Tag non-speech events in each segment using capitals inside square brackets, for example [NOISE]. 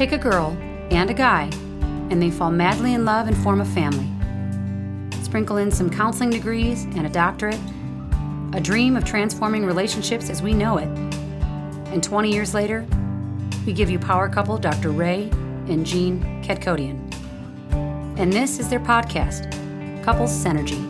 Take a girl and a guy, and they fall madly in love and form a family. Sprinkle in some counseling degrees and a doctorate, a dream of transforming relationships as we know it. And 20 years later, we give you power couple Dr. Ray and Jean Kadkodian. And this is their podcast, Couples Synergy.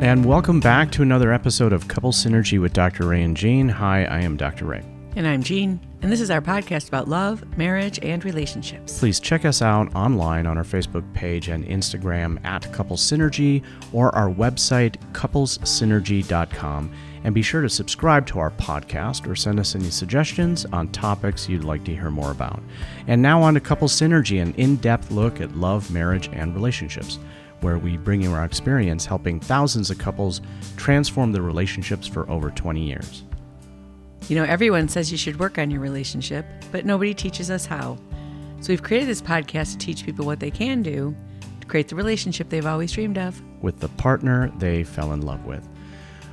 And welcome back to another episode of Couple Synergy with Dr. Ray and Jean. Hi, I am Dr. Ray. And I'm Jean, and this is our podcast about love, marriage, and relationships. Please check us out online on our Facebook page and Instagram at Couples Synergy or our website, couplessynergy.com. And be sure to subscribe to our podcast or send us any suggestions on topics you'd like to hear more about. And now on to Couples Synergy, an in depth look at love, marriage, and relationships, where we bring you our experience helping thousands of couples transform their relationships for over 20 years. You know, everyone says you should work on your relationship, but nobody teaches us how. So we've created this podcast to teach people what they can do to create the relationship they've always dreamed of. with the partner they fell in love with.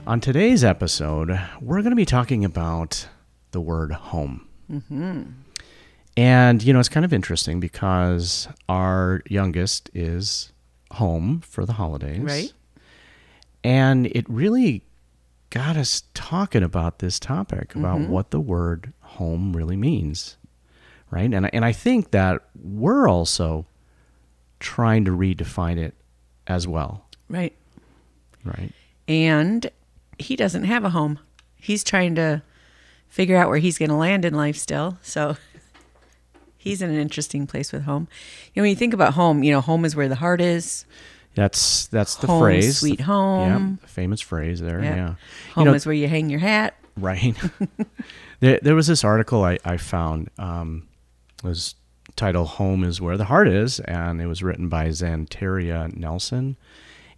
On today's episode, we're going to be talking about the word home. Mm-hmm. And, you know, it's kind of interesting because our youngest is home for the holidays. Right. And it really got us talking about this topic about mm-hmm. what the word home really means. Right. And, I- and I think that we're also trying to redefine it as well. Right. Right. And he doesn't have a home. He's trying to figure out where he's going to land in life still. So [LAUGHS] he's in an interesting place with home. You know, when you think about home, you know, home is where the heart is. That's that's the Home, phrase. sweet home. Yeah, famous phrase there. Yeah. Yeah. Home you know, is where you hang your hat. right. [LAUGHS] there, there was this article I, I found. Um, it was titled "Home is where the heart is," and it was written by Xanteria Nelson.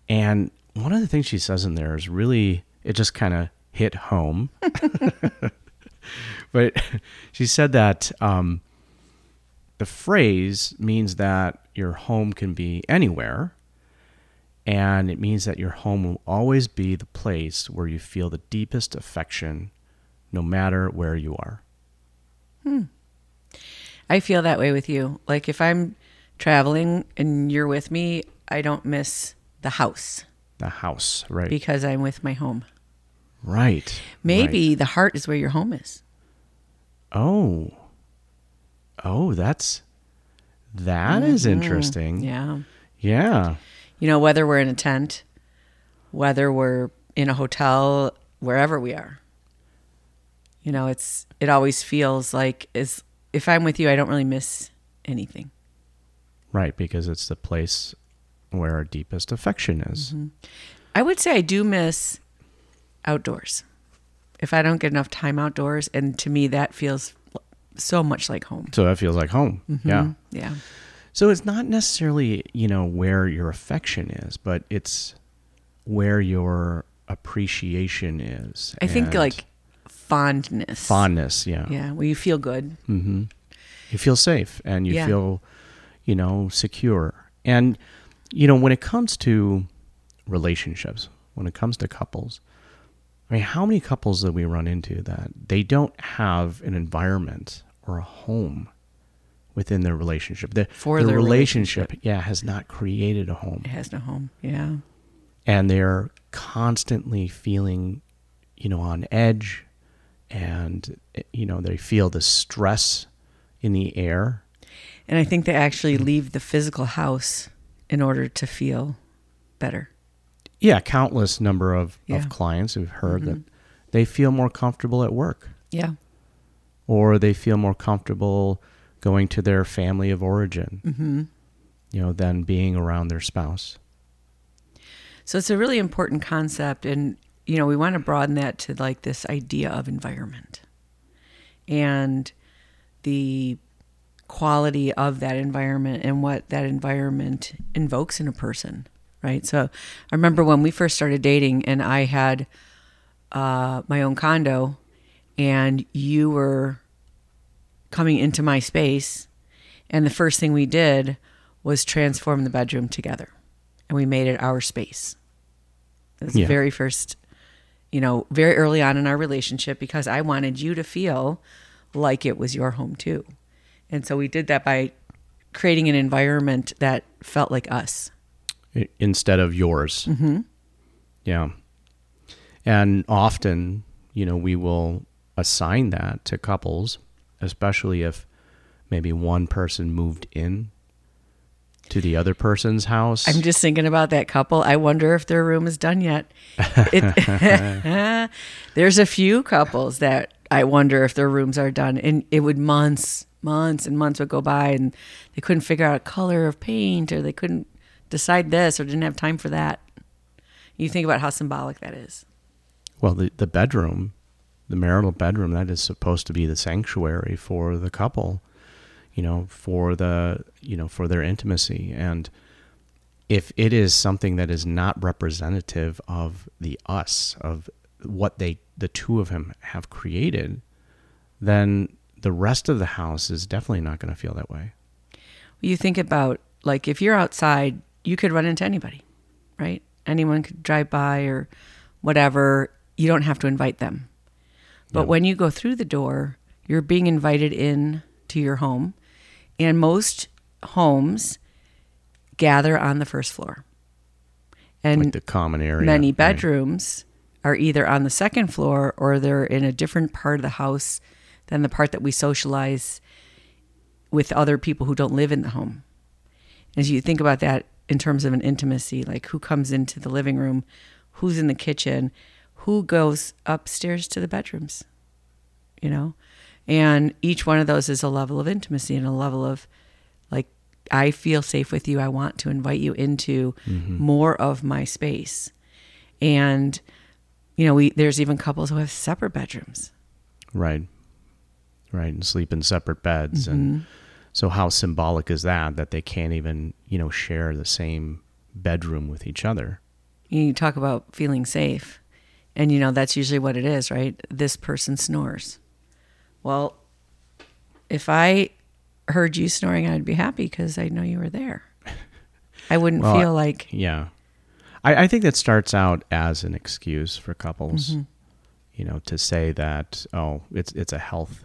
And one of the things she says in there is really it just kind of hit home. [LAUGHS] but she said that um, the phrase means that your home can be anywhere and it means that your home will always be the place where you feel the deepest affection no matter where you are Hmm. I feel that way with you. Like if I'm traveling and you're with me, I don't miss the house the house right because I'm with my home. right Maybe right. the heart is where your home is. oh oh that's that is interesting Yeah. yeah You know, whether we're in a tent, whether we're in a hotel, wherever we are. You know, it's it always feels like is if I'm with you, I don't really miss anything. right because it's the place where our deepest affection is mm-hmm. I would say I do miss outdoors. If I don't get enough time outdoors, and to me that feels so much like home. so that feels like home mm-hmm. yeah Yeah. So it's not necessarily, you know, where your affection is, but it's where your appreciation is. I think like fondness. fondness, yeah. Yeah, where you feel good. hmm You feel safe and you Yeah. feel, you know, secure. And you know, when it comes to relationships, when it comes to couples, I mean, how many couples that we run into that they don't have an environment or a home within their relationship? The, For the their relationship, yeah, has not created a home. It has no home. Yeah. and they're constantly feeling you know on edge and you know they feel the stress in the air And I think they actually Mm-hmm. leave the physical house in order to feel better. yeah countless number of, Yeah. of clients who've heard that they feel more comfortable at work Yeah. or they feel more comfortable going to their family of origin hmm you know than being around their spouse So it's a really important concept. And, you know, we want to broaden that to like this idea of environment and the quality of that environment and what that environment invokes in a person. Right. So I remember when we first started dating and I had uh, my own condo and you were coming into my space. And the first thing we did was transform the bedroom together and we made it our space. It was Yeah. the very first, you know, very early on in our relationship because I wanted you to feel like it was your home too. And so we did that by creating an environment that felt like us. Instead of yours. Mm-hmm. Yeah. And often, you know, we will assign that to couples, especially if maybe one person moved in to the other person's house. I'm just thinking about that couple. I wonder if their room is done yet. It, [LAUGHS] there's a few couples that I wonder if their rooms are done, and it would months, months, and months would go by, and they couldn't figure out a color of paint, or they couldn't decide this, or didn't have time for that. You think about how symbolic that is. well, the, the bedroom, the marital bedroom, that is supposed to be the sanctuary for the couple, you know, for the, you know, for their intimacy. And if it is something that is not representative of the us, of what they, the two of them have created, then the rest of the house is definitely not going to feel that way. You think about like if you're outside, you could run into anybody, right? Anyone could drive by or whatever. You don't have to invite them. But Yeah. when you go through the door, you're being invited in to your home. And most homes gather on the first floor. And like the common area. many right? bedrooms are either on the second floor or they're in a different part of the house than the part that we socialize with other people who don't live in the home. As you think about that in terms of an intimacy, like who comes into the living room, who's in the kitchen, who goes upstairs to the bedrooms, you know? And each one of those is a level of intimacy and a level of like, I feel safe with you. I want to invite you into mm-hmm. more of my space. And, you know, we there's even couples who have separate bedrooms. Right. Right. And sleep in separate beds. And mm-hmm. so, how symbolic is that, that they can't even, you know, share the same bedroom with each other? You talk about feeling safe. And, you know, that's usually what it is, right? This person snores. Well, if I heard you snoring, I'd be happy because I know you were there. I wouldn't Well, feel like, Yeah. I, I think that starts out as an excuse for couples, mm-hmm. you know, to say that, oh, it's, it's a health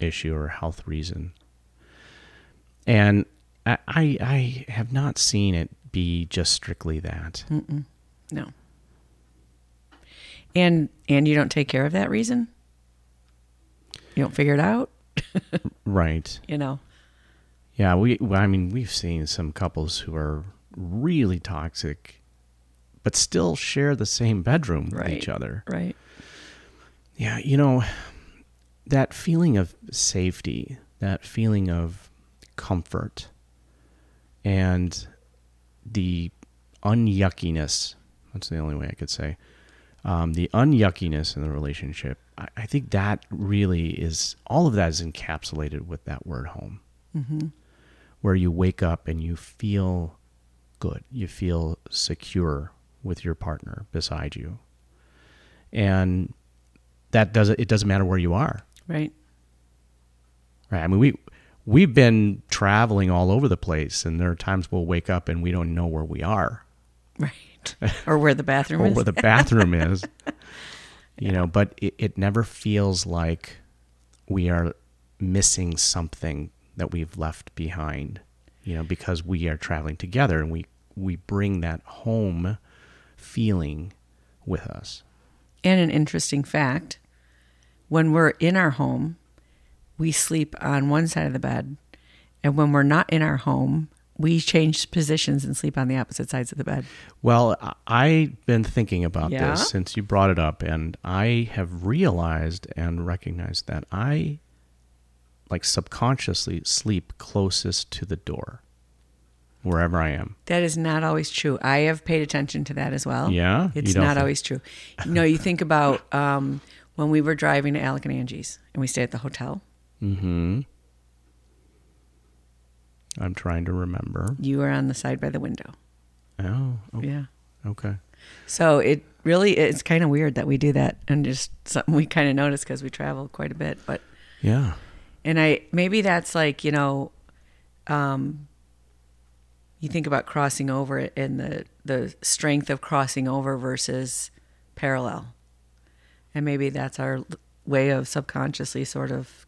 issue or health reason. And I, I, I have not seen it be just strictly that. no. And and you don't take care of that reason? You don't figure it out, [LAUGHS] Right. you know. Yeah, we. well, I mean, we've seen some couples who are really toxic, but still share the same bedroom with each Right. other. Right. Yeah, you know, that feeling of safety, that feeling of comfort, and the unyuckiness. That's the only way I could say. Um, the unyuckiness in the relationship. I, I think that really is all of that is encapsulated with that word home where you wake up and you feel good. You feel secure with your partner beside you. And that doesn't it doesn't matter where you are. Right. Right? I mean we we've been traveling all over the place and there are times we'll wake up and we don't know where we are Right. Or where the bathroom or is. where the bathroom [LAUGHS] is. You know, but it, it never feels like we are missing something that we've left behind, you know, because we are traveling together and we, we bring that home feeling with us. And an interesting fact when we're in our home, we sleep on one side of the bed. And when we're not in our home, we change positions and sleep on the opposite sides of the bed. Well, I've been thinking about Yeah? this since you brought it up, and I have realized and recognized that I like subconsciously sleep closest to the door wherever I am. That is not always true. I have paid attention to that as well. Yeah? It's not think- always true. No, you think about um, when we were driving to Alec and Angie's and we stayed at the hotel. Mm-hmm. I'm trying to remember. You were on the side by the window. Oh, oh, Yeah. okay. So it really it's kind of weird that we do that and just something we kind of notice because we travel quite a bit. But Yeah. and I maybe that's like you know, um, you think about crossing over and the the strength of crossing over versus parallel, and maybe that's our way of subconsciously sort of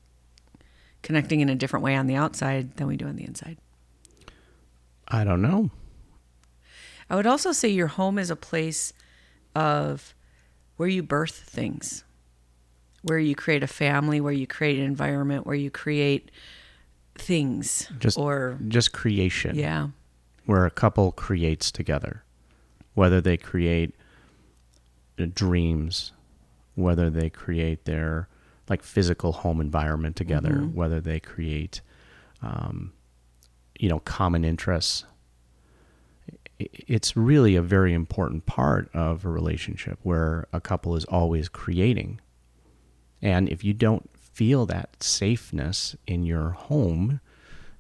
connecting in a different way on the outside than we do on the inside. I don't know. I would also say your home is a place of where you birth things, where you create a family, where you create an environment, where you create things Just or just creation. yeah. where a couple creates together, whether they create dreams, whether they create their like physical home environment together, Mm-hmm. whether they create, um, you know, common interests. It's really a very important part of a relationship where a couple is always creating. And if you don't feel that safeness in your home,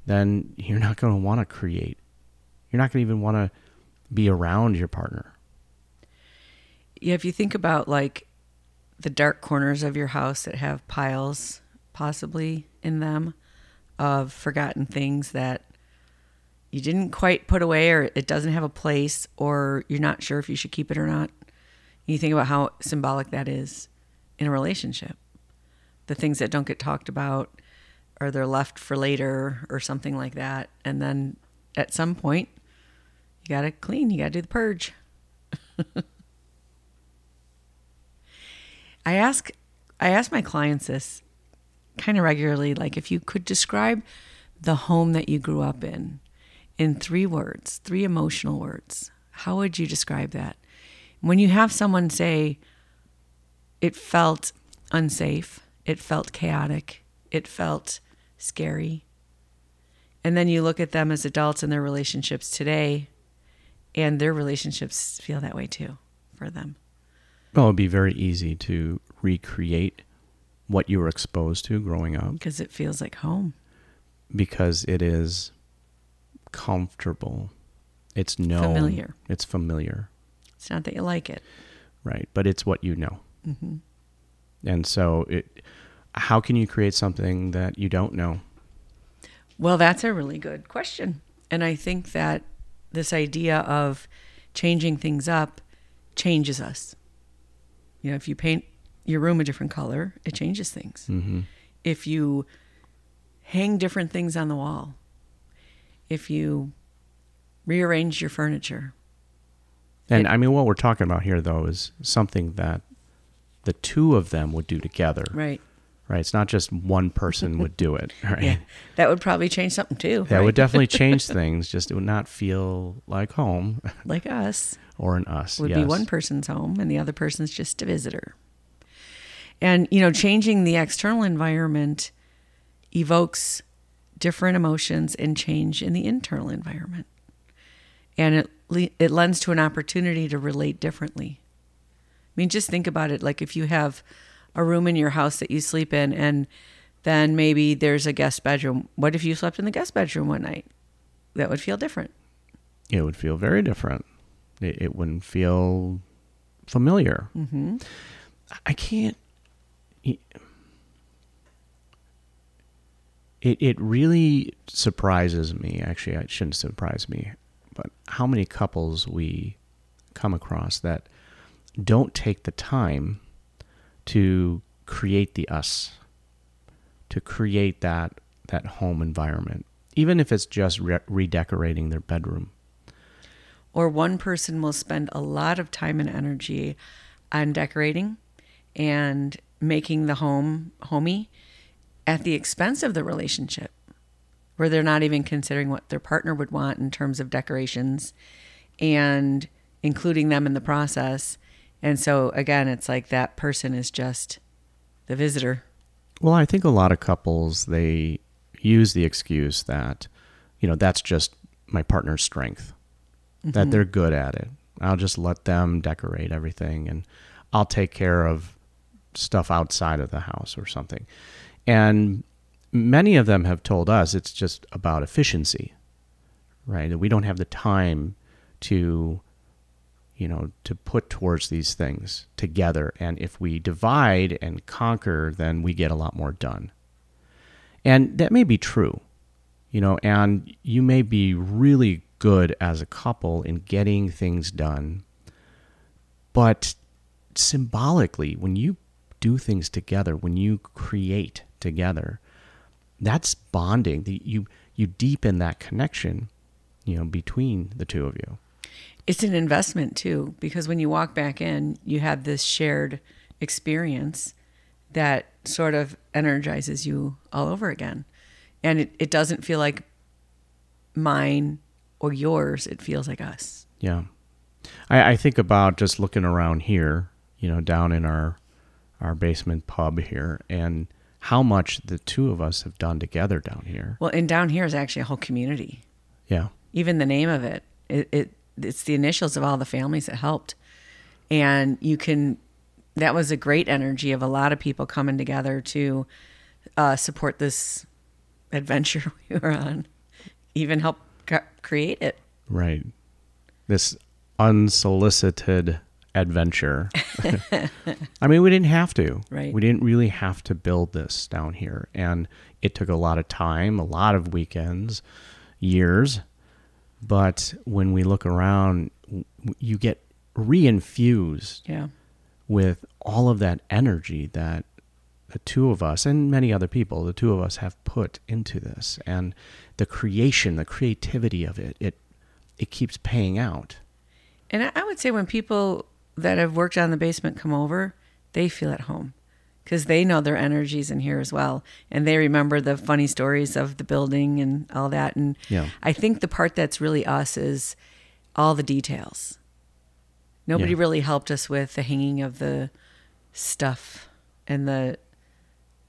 then you're not going to want to create. You're not going to even want to be around your partner. Yeah, if you think about like the dark corners of your house that have piles possibly in them of forgotten things that you didn't quite put away or it doesn't have a place or you're not sure if you should keep it or not. You think about how symbolic that is in a relationship. The things that don't get talked about or they're left for later or something like that. And then at some point, you got to clean, you got to do the purge. [LAUGHS] I ask I ask my clients this kind of regularly like if you could describe the home that you grew up in in three words, three emotional words. How would you describe that? When you have someone say it felt unsafe, it felt chaotic, it felt scary. And then you look at them as adults and their relationships today and their relationships feel that way too for them. Well, it'd be very easy to recreate what you were exposed to growing up because it feels like home. because it is comfortable. It's known. Familiar. It's familiar, It's not that you like it. right? But it's what you know. Mm-hmm. And so, it, how can you create something that you don't know? Well, that's a really good question. And I think that this idea of changing things up changes us. You know, if you paint your room a different color, it changes things. Mm-hmm. If you hang different things on the wall, if you rearrange your furniture, And It- I mean, what we're talking about here, though, is something that the two of them would do together, right? right? It's not just one person would do it, [LAUGHS] right? Yeah, that would probably change something too. That right? would definitely [LAUGHS] change things. Just it would not feel like home [LAUGHS] like us. Or an us. It would be one person's home and the other person's just a visitor. And, you know, changing the external environment evokes different emotions and change in the internal environment. And it, le- it lends to an opportunity to relate differently. I mean, just think about it. Like if you have a room in your house that you sleep in, and then maybe there's a guest bedroom. What if you slept in the guest bedroom one night? That would feel different. It would feel very different. It, it wouldn't feel familiar. Mm-hmm. I can't. It it really surprises me. Actually, it shouldn't surprise me, but how many couples we come across that don't take the time to create the us, to create that that home environment, even if it's just re- redecorating their bedroom. Or one person will spend a lot of time and energy on decorating and making the home homey at the expense of the relationship where they're not even considering what their partner would want in terms of decorations and including them in the process and so again it's like that person is just the visitor Well, I think a lot of couples they use the excuse that, you know, that's just my partner's strength. That mm-hmm. they're good at it. I'll just let them decorate everything and I'll take care of stuff outside of the house or something. And many of them have told us it's just about efficiency. Right? That we don't have the time to you know, to put towards these things together. And if we divide and conquer, then we get a lot more done. And that may be true, you know, and you may be really good as a couple in getting things done. But symbolically, when you do things together, when you create together, that's bonding. You, you deepen that connection you know, between the two of you. It's an investment too, because when you walk back in, you have this shared experience that sort of energizes you all over again. And it, it doesn't feel like mine or yours, it feels like us. Yeah. I, I think about just looking around here, you know, down in our our basement pub here and how much the two of us have done together down here. Well, and down here is actually a whole community. Yeah. Even the name of it, it, it it's the initials of all the families that helped. And you can that was a great energy of a lot of people coming together to uh, support this adventure [LAUGHS] we were on, even help create it. Right. This unsolicited adventure. [LAUGHS] I mean, we didn't have to. Right. We didn't really have to build this down here. And it took a lot of time, a lot of weekends, years. But when we look around, you get reinfused Yeah. with all of that energy that the two of us and many other people, the two of us have put into this and the creation, the creativity of it, it it keeps paying out. And I- would say when people that have worked on the basement come over, they feel at home because they know their energies in here as well. And they remember the funny stories of the building and all that. And Yeah. I think the part that's really us is all the details. Nobody Yeah. really helped us with the hanging of the stuff and the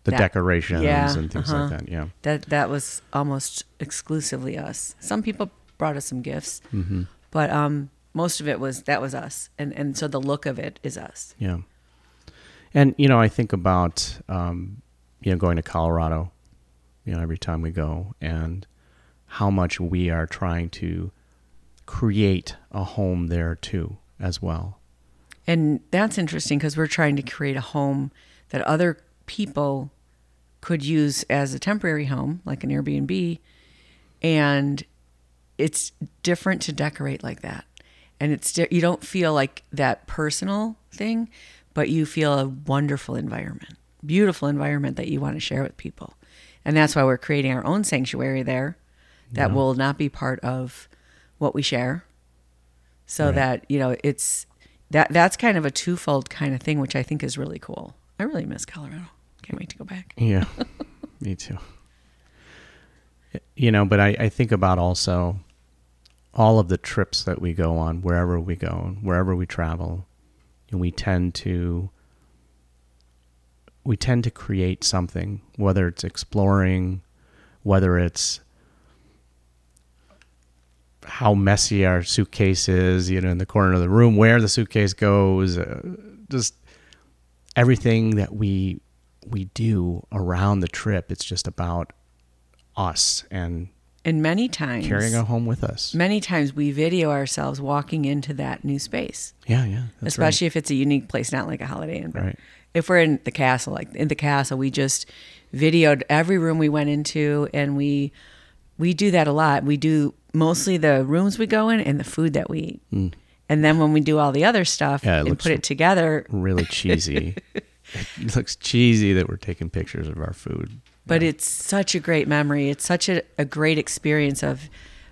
The That- decorations yeah, and things uh-huh. like that. Yeah. that that was almost exclusively us. Some people brought us some gifts, Mm-hmm. but um, most of it was that was us, and and so the look of it is us. Yeah. And you know, I think about um, you know going to Colorado, you know, every time we go, and how much we are trying to create a home there too, as well. And that's interesting because we're trying to create a home that other people could use as a temporary home, like an Airbnb. And it's different to decorate like that. And it's you don't feel like that personal thing, but you feel a wonderful environment, beautiful environment that you want to share with people. And that's why we're creating our own sanctuary there that Yeah. will not be part of what we share so Right. that you know it's that that's kind of a twofold kind of thing which i think is really cool i really miss colorado can't wait to go back Yeah, [LAUGHS] me too. You know, but I, I think about also all of the trips that we go on, wherever we go, wherever we travel, and we tend to we tend to create something, whether it's exploring, whether it's how messy our suitcase is, you know, in the corner of the room, where the suitcase goes, uh, just everything that we we do around the trip. It's just about us and and many times carrying it home with us. many times we video ourselves walking into that new space Yeah, yeah, especially if it's a unique place not like a holiday inn Right. if we're in the castle like in the castle we just videoed every room we went into and we we do that a lot we do mostly the rooms we go in and the food that we eat and then when we do all the other stuff Mm. Yeah, and put it together really [LAUGHS] cheesy. [LAUGHS] it looks cheesy that we're taking pictures of our food. but it's such a great memory. It's such a, a great experience of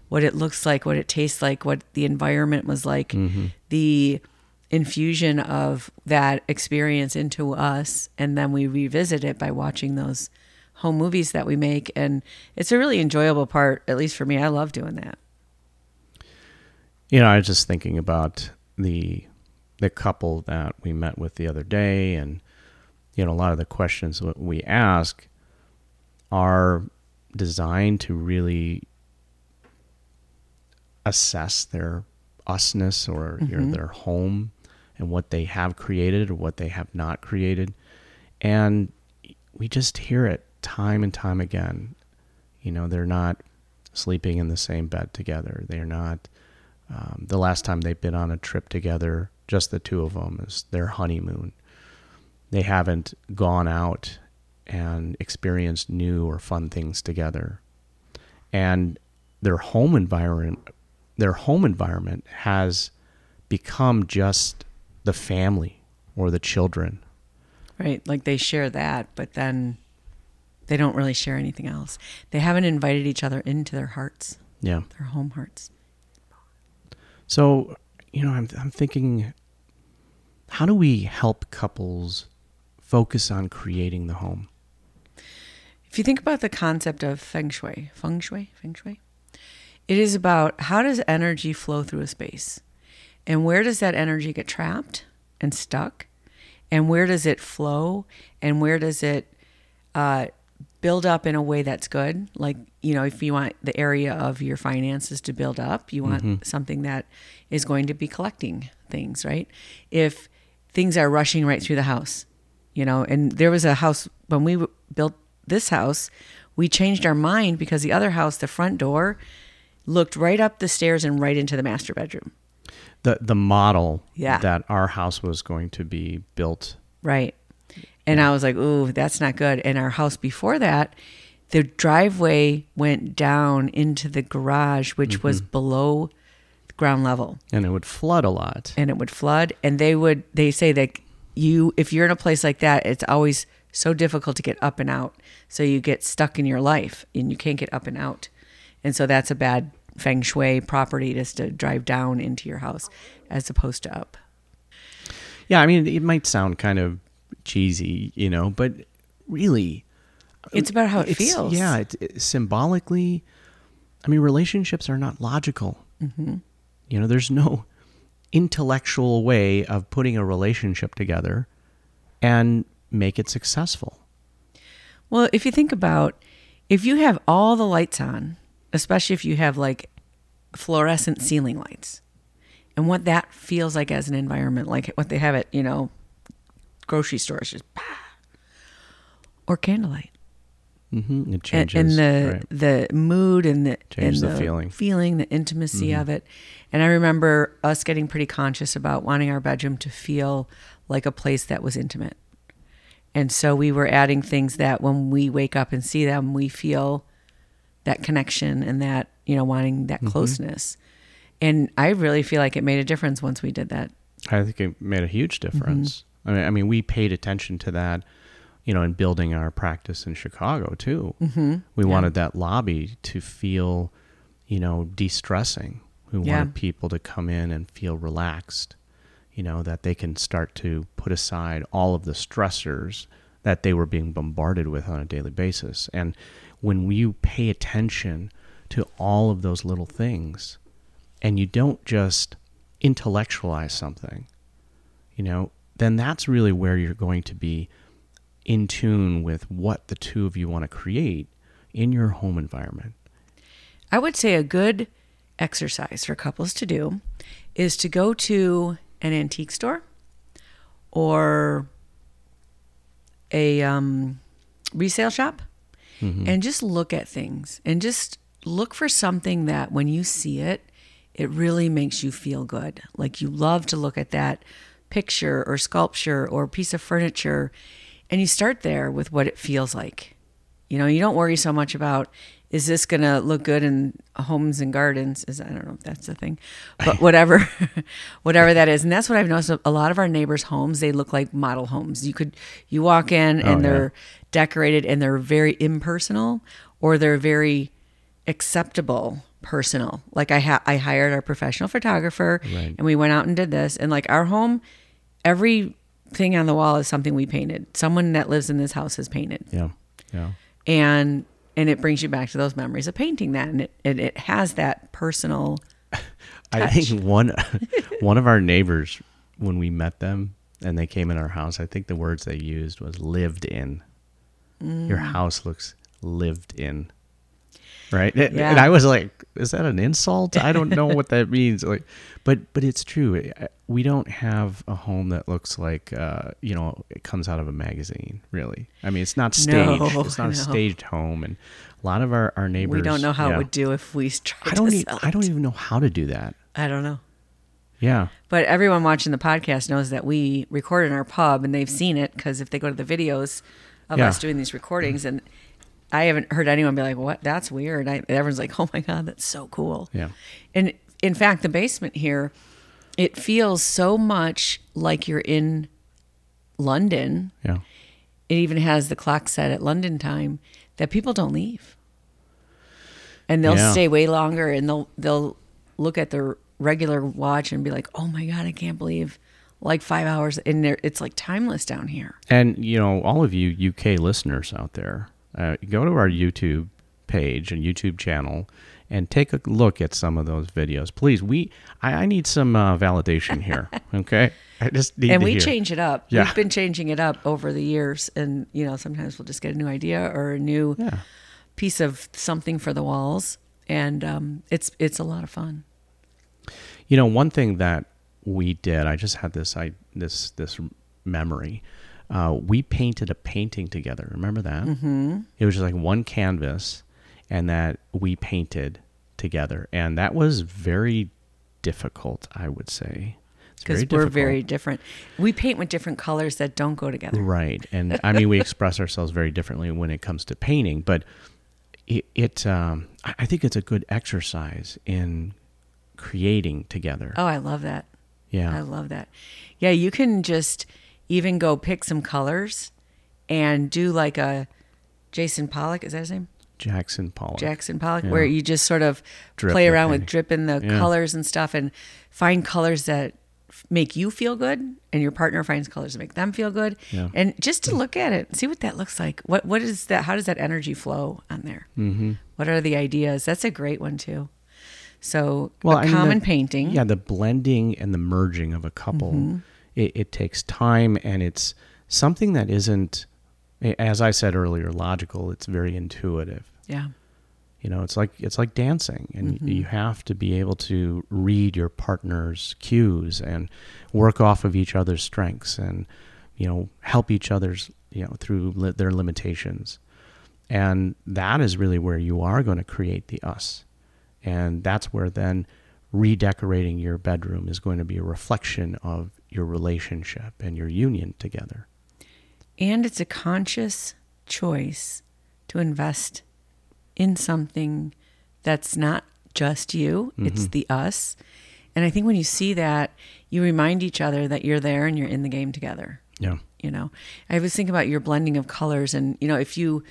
what it looks like what it tastes like what the environment was like. Mm-hmm. The infusion of that experience into us and then we revisit it by watching those home movies that we make. And it's a really enjoyable part at least for me. I love doing that. You know, I was just thinking about the the couple that we met with the other day, and you know, a lot of the questions that we ask are designed to really assess their usness or you know, their home and what they have created or what they have not created, and we just hear it time and time again. You know, they're not sleeping in the same bed together. They're not. Um, the last time they've been on a trip together, just the two of them, is their honeymoon. They haven't gone out and experienced new or fun things together. And their home environment, their home environment has become just the family or the children. right like they share that but then they don't really share anything else they haven't invited each other into their hearts Yeah. their home hearts So, you know, I'm, I'm thinking, how do we help couples focus on creating the home? If you think about the concept of feng shui, feng shui, feng shui, it is about how does energy flow through a space? And where does that energy get trapped and stuck? And where does it flow? And where does it uh, build up in a way that's good? Like, you know, if you want the area of your finances to build up, you want something that is going to be collecting things, right? If things are rushing right through the house, you know, and there was a house when we built this house, we changed our mind because the other house, the front door, looked right up the stairs and right into the master bedroom. The the model Yeah. that our house was going to be built. Right. And I was like, ooh, that's not good. And our house before that, the driveway went down into the garage, which mm-hmm. was below ground level. And it would flood a lot. And it would flood. And they would, they say that you, if you're in a place like that, it's always so difficult to get up and out. So you get stuck in your life and you can't get up and out. And so that's a bad feng shui property just to drive down into your house as opposed to up. Yeah, I mean, it might sound kind of cheesy, you know, but really, It's about how it feels. Yeah, it, it- symbolically, I mean, relationships are not logical. Mm-hmm. You know, there's no intellectual way of putting a relationship together and make it successful. Well, if you think about if you have all the lights on, especially if you have like fluorescent ceiling lights, and what that feels like as an environment, like what they have at, you know, grocery stores, just bah, or candlelight. Hmm It And, changes. and the right. the mood and the Changes and the feeling. Mm-hmm. feeling, the intimacy of it. And I remember us getting pretty conscious about wanting our bedroom to feel like a place that was intimate. And so we were adding things that when we wake up and see them, we feel that connection and that, you know, wanting that Mm-hmm. closeness. And I really feel like it made a difference once we did that. I think it made a huge difference. I mean, I mean, we paid attention to that, you know, in building our practice in Chicago too. Mm-hmm. We wanted that lobby to feel, you know, de-stressing. We Yeah. wanted people to come in and feel relaxed. You know that they can start to put aside all of the stressors that they were being bombarded with on a daily basis. And when you pay attention to all of those little things, and you don't just intellectualize something, you know, then that's really where you're going to be in tune with what the two of you want to create in your home environment. I would say a good exercise for couples to do is to go to an antique store or a um, resale shop and just look at things and just look for something that when you see it, it really makes you feel good. Like you love to look at that picture or sculpture or piece of furniture and you start there with what it feels like. You know, you don't worry so much about is this going to look good in homes and gardens? Is I don't know if that's the thing, but [LAUGHS] whatever, [LAUGHS] whatever that is, and that's what I've noticed. A lot of our neighbors' homes they look like model homes. You could you walk in oh, and Oh, they're decorated and they're very impersonal or they're very acceptable personal like i ha- i hired our professional photographer Right. and we went out and did this and like our home everything on the wall is something we painted someone that lives in this house has painted Yeah. Yeah. and and it brings you back to those memories of painting that and it, it, it has that personal [LAUGHS] I think one [LAUGHS] one of our neighbors when we met them and they came in our house, I think the words they used was lived in. Your mm. house looks lived in. Right? And- Yeah. And I was like, is that an insult? I don't know what that [LAUGHS] means. Like but but it's true. We don't have a home that looks like uh, you know, it comes out of a magazine, really. I mean, it's not staged. No, it's [LAUGHS] not a staged home and a lot of our, our neighbors we don't know how yeah. it would do if we [LAUGHS] tried I don't to e- I don't even know how to do that. i don't know Yeah. But everyone watching the podcast knows that we record in our pub and they've seen it because if they go to the videos of Yeah. us doing these recordings, and I haven't heard anyone be like, "What? That's weird." I, everyone's like, "Oh my god, that's so cool." Yeah. And in fact, the basement here, it feels so much like you're in London. Yeah. It even has the clock set at London time that people don't leave, and they'll Yeah. stay way longer, and they'll they'll look at their regular watch and be like, oh my God, I can't believe like five hours. And there, it's like timeless down here. And you know, all of you UK listeners out there, uh, go to our YouTube page and YouTube channel and take a look at some of those videos, please. We, I, I need some uh, validation here. [LAUGHS] Okay, I just need and we hear. change it up. Yeah. We've been changing it up over the years, and you know sometimes we'll just get a new idea or a new Yeah. piece of something for the walls, and um, it's it's a lot of fun. You know, one thing that we did, I just had this, I this this memory. Uh, we painted a painting together. Remember that? Mm-hmm. It was just like one canvas, and that we painted together, and that was very difficult. I would say It's because we're very different. We paint with different colors that don't go together. Right. And [LAUGHS] I mean, we express ourselves very differently when it comes to painting, but it, it um, I think it's a good exercise in creating together. Oh, I love that. yeah. I love that. Yeah, you can just even go pick some colors and do like a Jason Pollock. Is that his name? Jackson Pollock. Jackson Pollock, Yeah. where you just sort of Drip play around with dripping the Yeah. colors and stuff and find colors that make you feel good and your partner finds colors that make them feel good Yeah. and just to look at it see what that looks like what what is that how does that energy flow on there mm-hmm. what are the ideas that's a great one too so a I mean, the- common painting Yeah, the blending and the merging of a couple. Mm-hmm. It, it takes time, and it's something that isn't, as I said earlier, logical. It's very intuitive. yeah You know, it's like it's like dancing, and Mm-hmm. you have to be able to read your partner's cues and work off of each other's strengths, and you know, help each other's you know through li- their limitations, and that is really where you are going to create the us, and that's where then redecorating your bedroom is going to be a reflection of your relationship and your union together. And it's a conscious choice to invest in something that's not just you, it's mm-hmm. the us. And I think when you see that, you remind each other that you're there and you're in the game together. Yeah. You know, I was thinking about your blending of colors, and you know, if you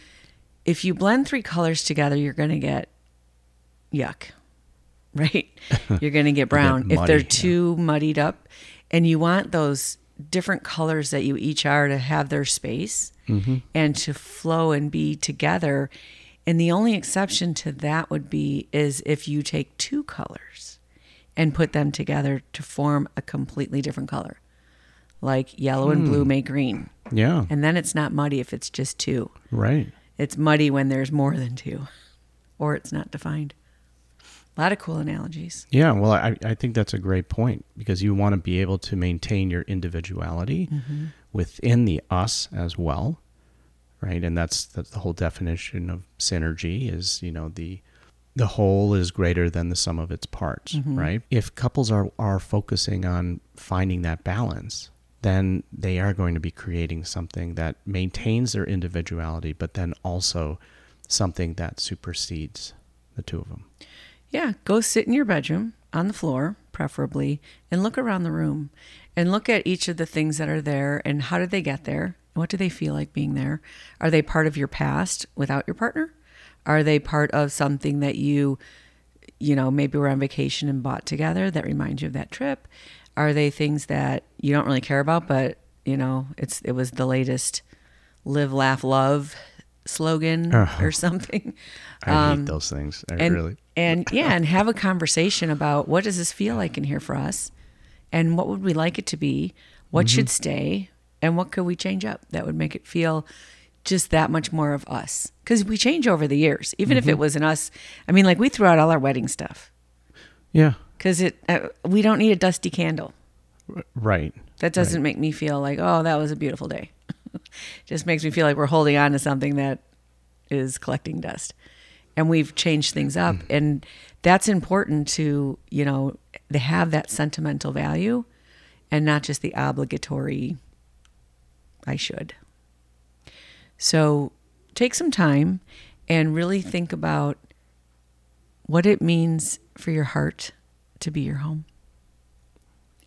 if you blend three colors together, you're going to get yuck, [LAUGHS] right? [LAUGHS] you're going to get brown if they're yeah. too muddied up, and you want those different colors that you each are to have their space Mm-hmm. and to flow and be together. And the only exception to that would be is if you take two colors and put them together to form a completely different color. Like yellow and blue make green. Yeah. And then it's not muddy if it's just two. Right. It's muddy when there's more than two, or it's not defined. A lot of cool analogies. Yeah, well, I, I think that's a great point because you want to be able to maintain your individuality mm-hmm. within the us as well, right? And that's that's the whole definition of synergy is you know the the whole is greater than the sum of its parts, mm-hmm. right? If couples are are focusing on finding that balance, then they are going to be creating something that maintains their individuality, but then also something that supersedes the two of them. Yeah, go sit in your bedroom on the floor, preferably, and look around the room and look at each of the things that are there and how did they get there? What do they feel like being there? Are they part of your past without your partner? Are they part of something that you, you know, maybe were on vacation and bought together that reminds you of that trip? Are they things that you don't really care about, but you know, it's it was the latest live, laugh, love slogan or something? I hate those things. I Um, and really. And yeah, and have a conversation about what does this feel like in here for us, and what would we like it to be, what should stay, and what could we change up that would make it feel just that much more of us? Because we change over the years even if it wasn't us. I mean like we threw out all our wedding stuff. Yeah. because it uh, we don't need a dusty candle. Right. that doesn't make me feel like oh that was a beautiful day. [LAUGHS] Just makes me feel like we're holding on to something that is collecting dust and we've changed things up. Mm. And that's important to you know to have that sentimental value and not just the obligatory i should. So take some time and really think about what it means for your heart to be your home.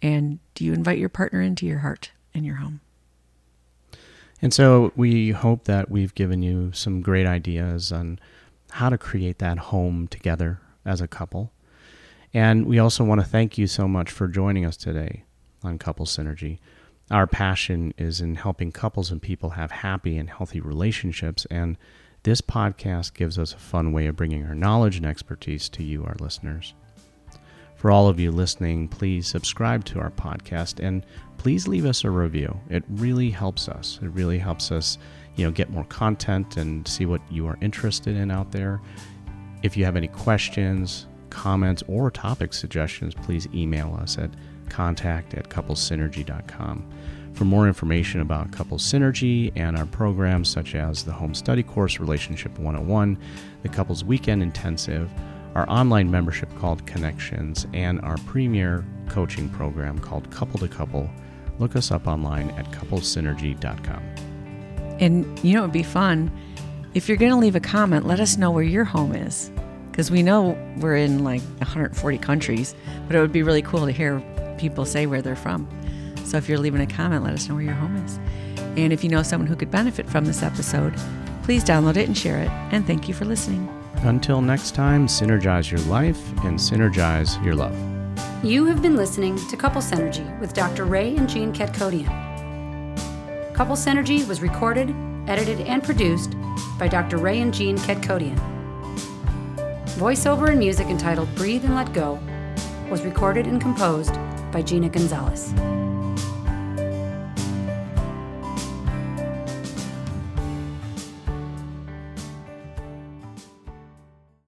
And do you invite your partner into your heart and your home? And so we hope that we've given you some great ideas on how to create that home together as a couple. And we also want to thank you so much for joining us today on Couple Synergy. Our passion is in helping couples and people have happy and healthy relationships, and this podcast gives us a fun way of bringing our knowledge and expertise to you, our listeners. For all of you listening, please subscribe to our podcast and please leave us a review. It really helps us. It really helps us, you know, get more content and see what you are interested in out there. If you have any questions, comments, or topic suggestions, please email us at contact at couplessynergy.com. For more information about Couples Synergy and our programs such as the Home Study Course Relationship 101, the Couples Weekend Intensive, our online membership called Connections, and our premier coaching program called Couple to Couple, look us up online at couplessynergy.com. And you know, it'd be fun if you're going to leave a comment, let us know where your home is. Because we know we're in like 140 countries, but it would be really cool to hear people say where they're from. So if you're leaving a comment, let us know where your home is. And if you know someone who could benefit from this episode, please download it and share it. And thank you for listening. Until next time, synergize your life and synergize your love. You have been listening to Couple Synergy with Dr. Ray and Jean Ketkodian. Couple Synergy was recorded, edited, and produced by Dr. Ray and Jean Ketkodian. Voiceover and music entitled Breathe and Let Go was recorded and composed by Gina Gonzalez.